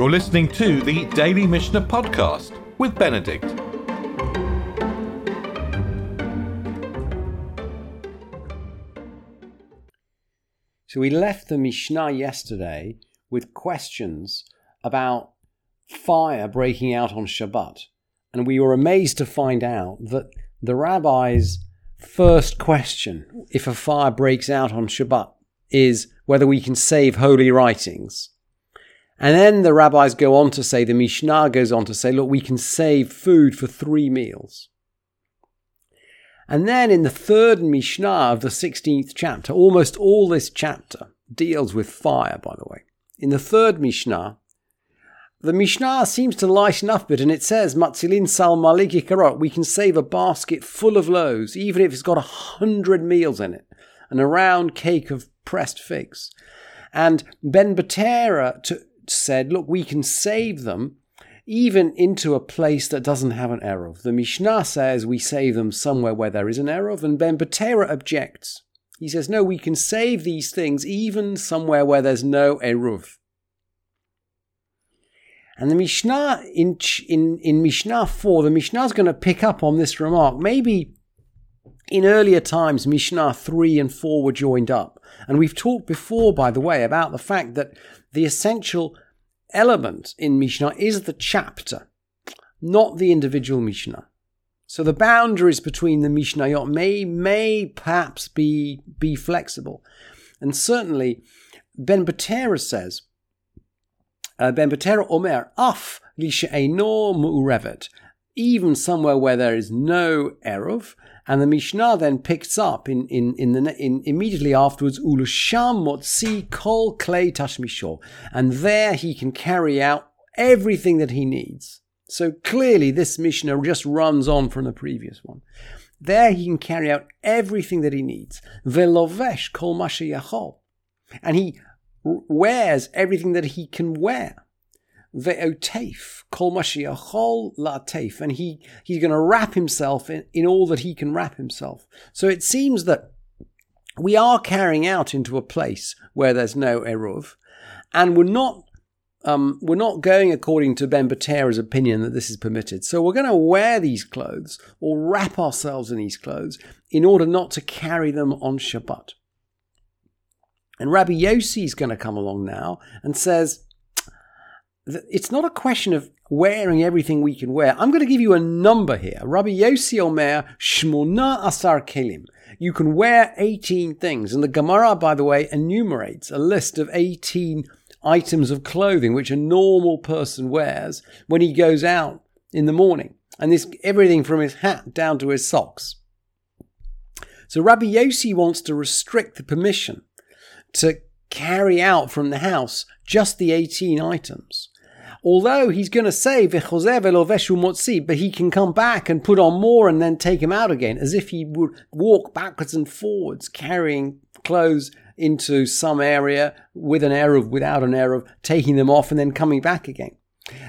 You're listening to the Daily Mishnah Podcast with Benedict. So we left the Mishnah yesterday with questions about fire breaking out on Shabbat. And we were amazed to find out that the rabbi's first question, if a fire breaks out on Shabbat, is whether we can save holy writings. And then the rabbis go on to say, the Mishnah goes on to say, look, we can save food for three meals. And then in the third Mishnah of the 16th chapter, almost all this chapter deals with fire, by the way. In the third Mishnah, the Mishnah seems to lighten up a bit and it says, Matzilin sal maliki karot, we can save a basket full of loaves, even if it's got a hundred meals in it, and a round cake of pressed figs. And Ben Betera said, look, we can save them even into a place that doesn't have an Eruv. The Mishnah says we save them somewhere where there is an Eruv, and Ben Betera objects. He says, no, we can save these things even somewhere where there's no Eruv. And the Mishnah in, in, in Mishnah 4, the Mishnah is going to pick up on this remark. Maybe in earlier times, Mishnah 3 and 4 were joined up. And we've talked before, by the way, about the fact that the essential element in Mishnah is the chapter, not the individual Mishnah. So the boundaries between the Mishnayot may, may perhaps be, be flexible. And certainly, Ben Betera says uh, ben Betera Omer, af li she'eno mu'urevet, even somewhere where there is no eruv, and the Mishnah then picks up in, in, in the in, immediately afterwards ulusham motzi kol klei tashmishor, and there he can carry out everything that he needs. So clearly, this Mishnah just runs on from the previous one. There he can carry out everything that he needs. Velovesh kol yachol, and he wears everything that he can wear. Ve'otef, kol mashiachol la'tef. And he, he's going to wrap himself in, in all that he can wrap himself. So it seems that we are carrying out into a place where there's no eruv, and we're not um, we're not going according to Ben Betera's opinion that this is permitted. So we're going to wear these clothes or wrap ourselves in these clothes in order not to carry them on Shabbat. And Rabbi Yossi is going to come along now and says, it's not a question of wearing everything we can wear. I'm going to give you a number here. Rabbi Yossi Omer, Shmona Asar Kelim. You can wear 18 things. And the Gemara, by the way, enumerates a list of 18 items of clothing which a normal person wears when he goes out in the morning. And this everything from his hat down to his socks. So Rabbi Yossi wants to restrict the permission to carry out from the house just the 18 items. Although he's going to say motzi, but he can come back and put on more and then take him out again, as if he would walk backwards and forwards carrying clothes into some area with an eruv without an eruv taking them off and then coming back again.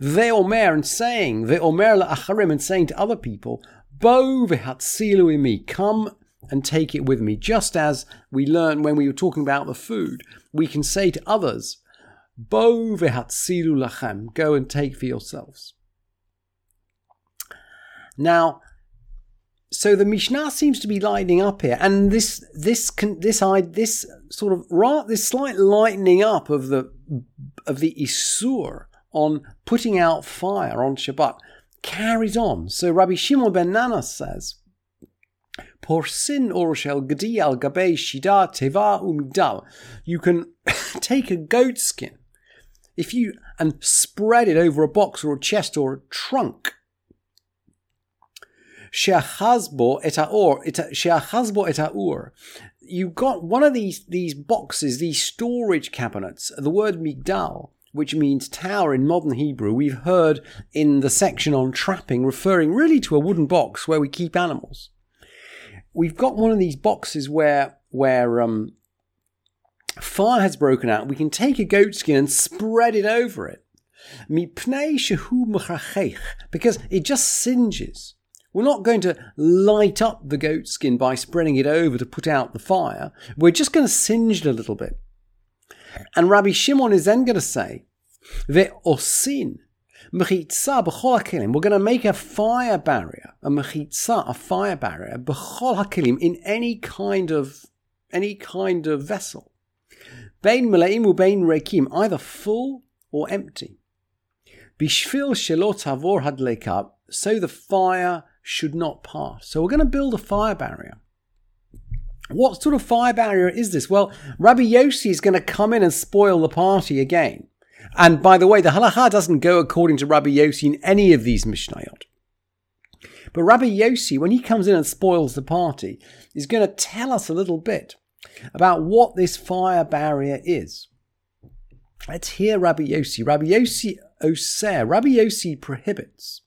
Ve'omer and saying ve'omer la'acharim and saying to other people, Bo ve'hatzilu imi, come and take it with me. Just as we learned when we were talking about the food, we can say to others, Bo vehatzilu lachem, go and take for yourselves. Now, so the Mishnah seems to be lighting up here, and this this this this sort of this slight lightening up of the of the isur on putting out fire on Shabbat carries on. So Rabbi Shimon ben Nanas says Porsin orshel gadi al gabe shida teva. You can take a goat skin if you and spread it over a box or a chest or a trunk. Sheachazbo et aor, sheachazbo et aur. You got one of these these boxes, these storage cabinets. The word migdal which means tower in modern Hebrew, we've heard in the section on trapping, referring really to a wooden box where we keep animals we've got one of these boxes where where um, fire has broken out. We can take a goat skin and spread it over it. Because it just singes. We're not going to light up the goat skin by spreading it over to put out the fire. We're just going to singe it a little bit. And Rabbi Shimon is then going to say Ve'osin. We're going to make a fire barrier, a mechitza, a fire barrier, in any kind of, any kind of vessel. Bein meleim ubein rekim, either full or empty. Bishvil shelot havor hadleka, so the fire should not pass. So we're going to build a fire barrier. What sort of fire barrier is this? Well, Rabbi Yossi is going to come in and spoil the party again. And by the way, the halacha doesn't go according to Rabbi Yossi in any of these Mishnayot. But Rabbi Yossi, when he comes in and spoils the party, is going to tell us a little bit about what this fire barrier is. Let's hear Rabbi Yossi. Rabbi Yossi oser. Rabbi Yossi prohibits.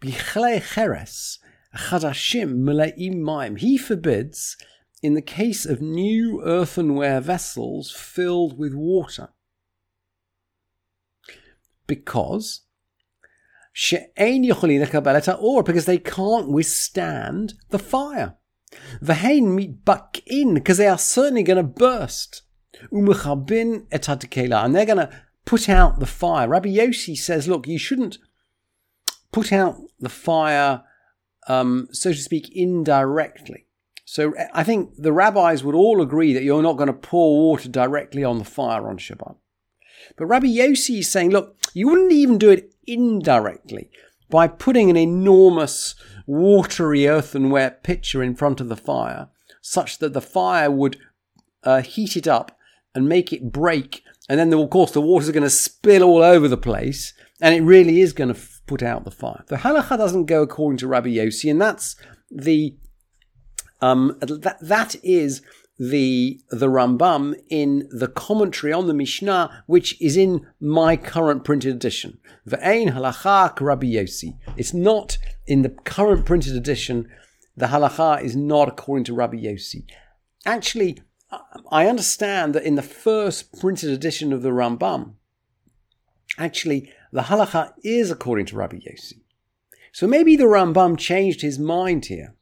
Bichle cheres chadashim meleim maim. He forbids in the case of new earthenware vessels filled with water. Because or because they can't withstand the fire. Vahain meet back in because they are certainly going to burst. Umachabin etadikela, and they're going to put out the fire. Rabbi Yossi says, look, you shouldn't put out the fire, um, so to speak, indirectly. So I think the rabbis would all agree that you're not going to pour water directly on the fire on Shabbat. But Rabbi Yossi is saying, look, you wouldn't even do it indirectly by putting an enormous watery earthenware pitcher in front of the fire, such that the fire would uh, heat it up and make it break. And then, of course, the water is going to spill all over the place, and it really is going to f- put out the fire. The halacha doesn't go according to Rabbi Yossi, and that's the um, that, that is the the Rambam in the commentary on the Mishnah, which is in my current printed edition. Ve'ein halacha Rabbi Yossi. It's not in the current printed edition. The halacha is not according to Rabbi Yossi. Actually, I understand that in the first printed edition of the Rambam, actually the halacha is according to Rabbi Yossi. So maybe the Rambam changed his mind here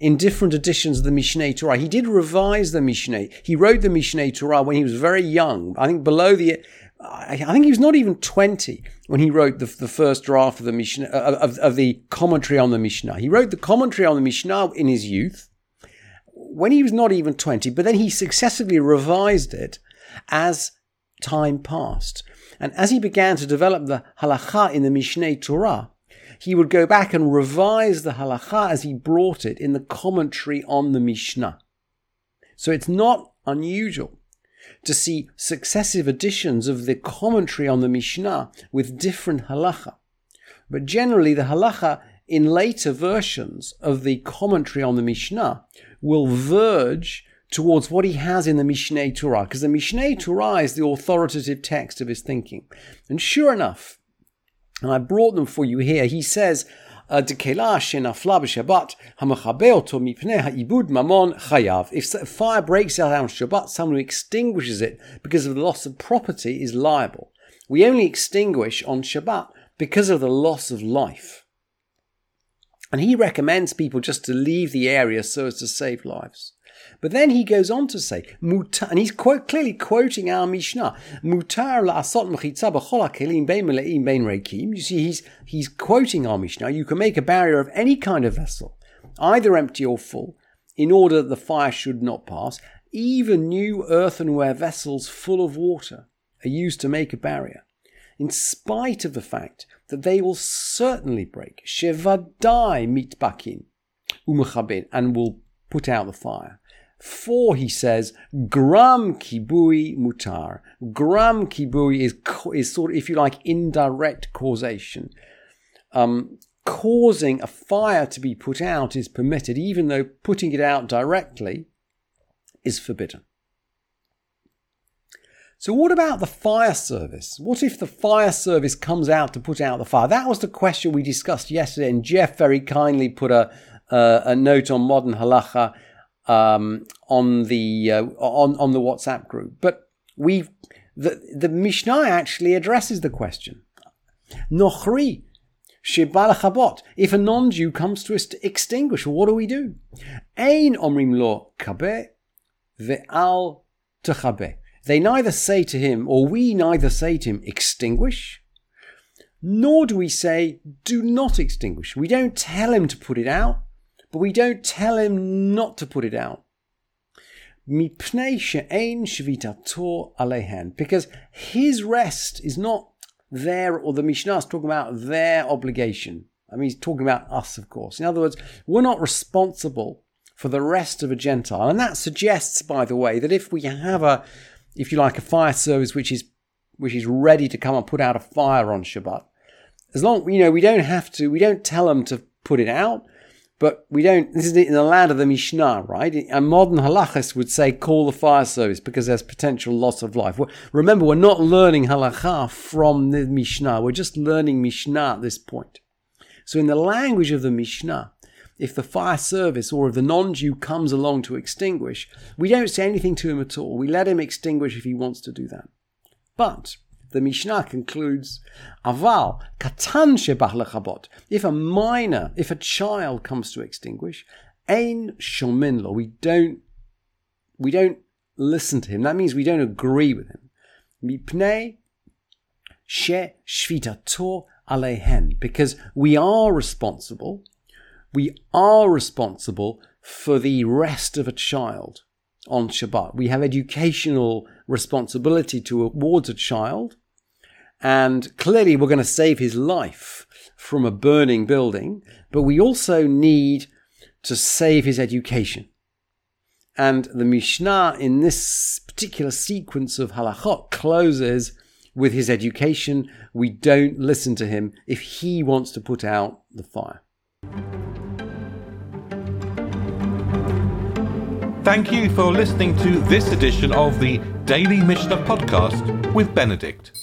in different editions of the Mishneh Torah. He did revise the Mishneh. He wrote the Mishneh Torah when he was very young. I think below the, I think he was not even 20 when he wrote the, the first draft of the Mishnah, uh, uh, of, of the commentary on the Mishnah. He wrote the commentary on the Mishnah in his youth when he was not even 20, but then he successively revised it as time passed. And as he began to develop the halacha in the Mishneh Torah, he would go back and revise the halacha as he brought it in the commentary on the Mishnah. So it's not unusual to see successive editions of the commentary on the Mishnah with different halacha. But generally, the halacha in later versions of the commentary on the Mishnah will verge towards what he has in the Mishneh Torah, because the Mishneh Torah is the authoritative text of his thinking. And sure enough, and I brought them for you here. He says, uh, If fire breaks out on Shabbat, someone who extinguishes it because of the loss of property is liable. We only extinguish on Shabbat because of the loss of life. And he recommends people just to leave the area so as to save lives. But then he goes on to say, and he's clearly quoting our Mishnah, Mutar la'asot mechitza b'chol ha'kelim bein mele'im bein reikim. You see, he's, he's quoting our Mishnah. You can make a barrier of any kind of vessel, either empty or full, in order that the fire should not pass. Even new earthenware vessels full of water are used to make a barrier, in spite of the fact that they will certainly break. Shevadai mitbakin umechabin, and will put out the fire. For, he says, gram kibui mutar. Gram kibui is, is sort of, if you like, indirect causation. Um, causing a fire to be put out is permitted, even though putting it out directly is forbidden. So, what about the fire service? What if the fire service comes out to put out the fire? That was the question we discussed yesterday, and Jeff very kindly put a, uh, a note on modern halacha um, on the uh, on on the WhatsApp group. But we the the Mishnah actually addresses the question. Nochri shibal chabot. If a non-Jew comes to us to extinguish, what do we do? Ein omrim lo kabe ve'al techabe. they neither say to him, or we neither say to him, extinguish, nor do we say, do not extinguish. We don't tell him to put it out, but we don't tell him not to put it out. Because his rest is not their, or the Mishnah is talking about their obligation. I mean, he's talking about us, of course. In other words, we're not responsible for the rest of a Gentile. And that suggests, by the way, that if we have a, if you like, a fire service which is which is ready to come and put out a fire on Shabbat, as long you know we don't have to, we don't tell them to put it out, but we don't. This is in the land of the Mishnah, right? A modern halachist would say call the fire service because there's potential loss of life. Remember, we're not learning halacha from the Mishnah. We're just learning Mishnah at this point. So, in the language of the Mishnah, if the fire service or if the non Jew comes along to extinguish, we don't say anything to him at all. We let him extinguish if he wants to do that. But the Mishnah concludes, Aval, katan shebach. If a minor, if a child comes to extinguish, ein shomin lo. We don't, we don't listen to him. That means we don't agree with him. Mipnei she shvitato alehen. Because we are responsible we are responsible for the rest of a child on Shabbat. We have educational responsibility towards a child, and clearly we're going to save his life from a burning building, but we also need to save his education. And the Mishnah in this particular sequence of halachot closes with his education. We don't listen to him if he wants to put out the fire. Thank you for listening to this edition of the Daily Mishnah Podcast with Benedict.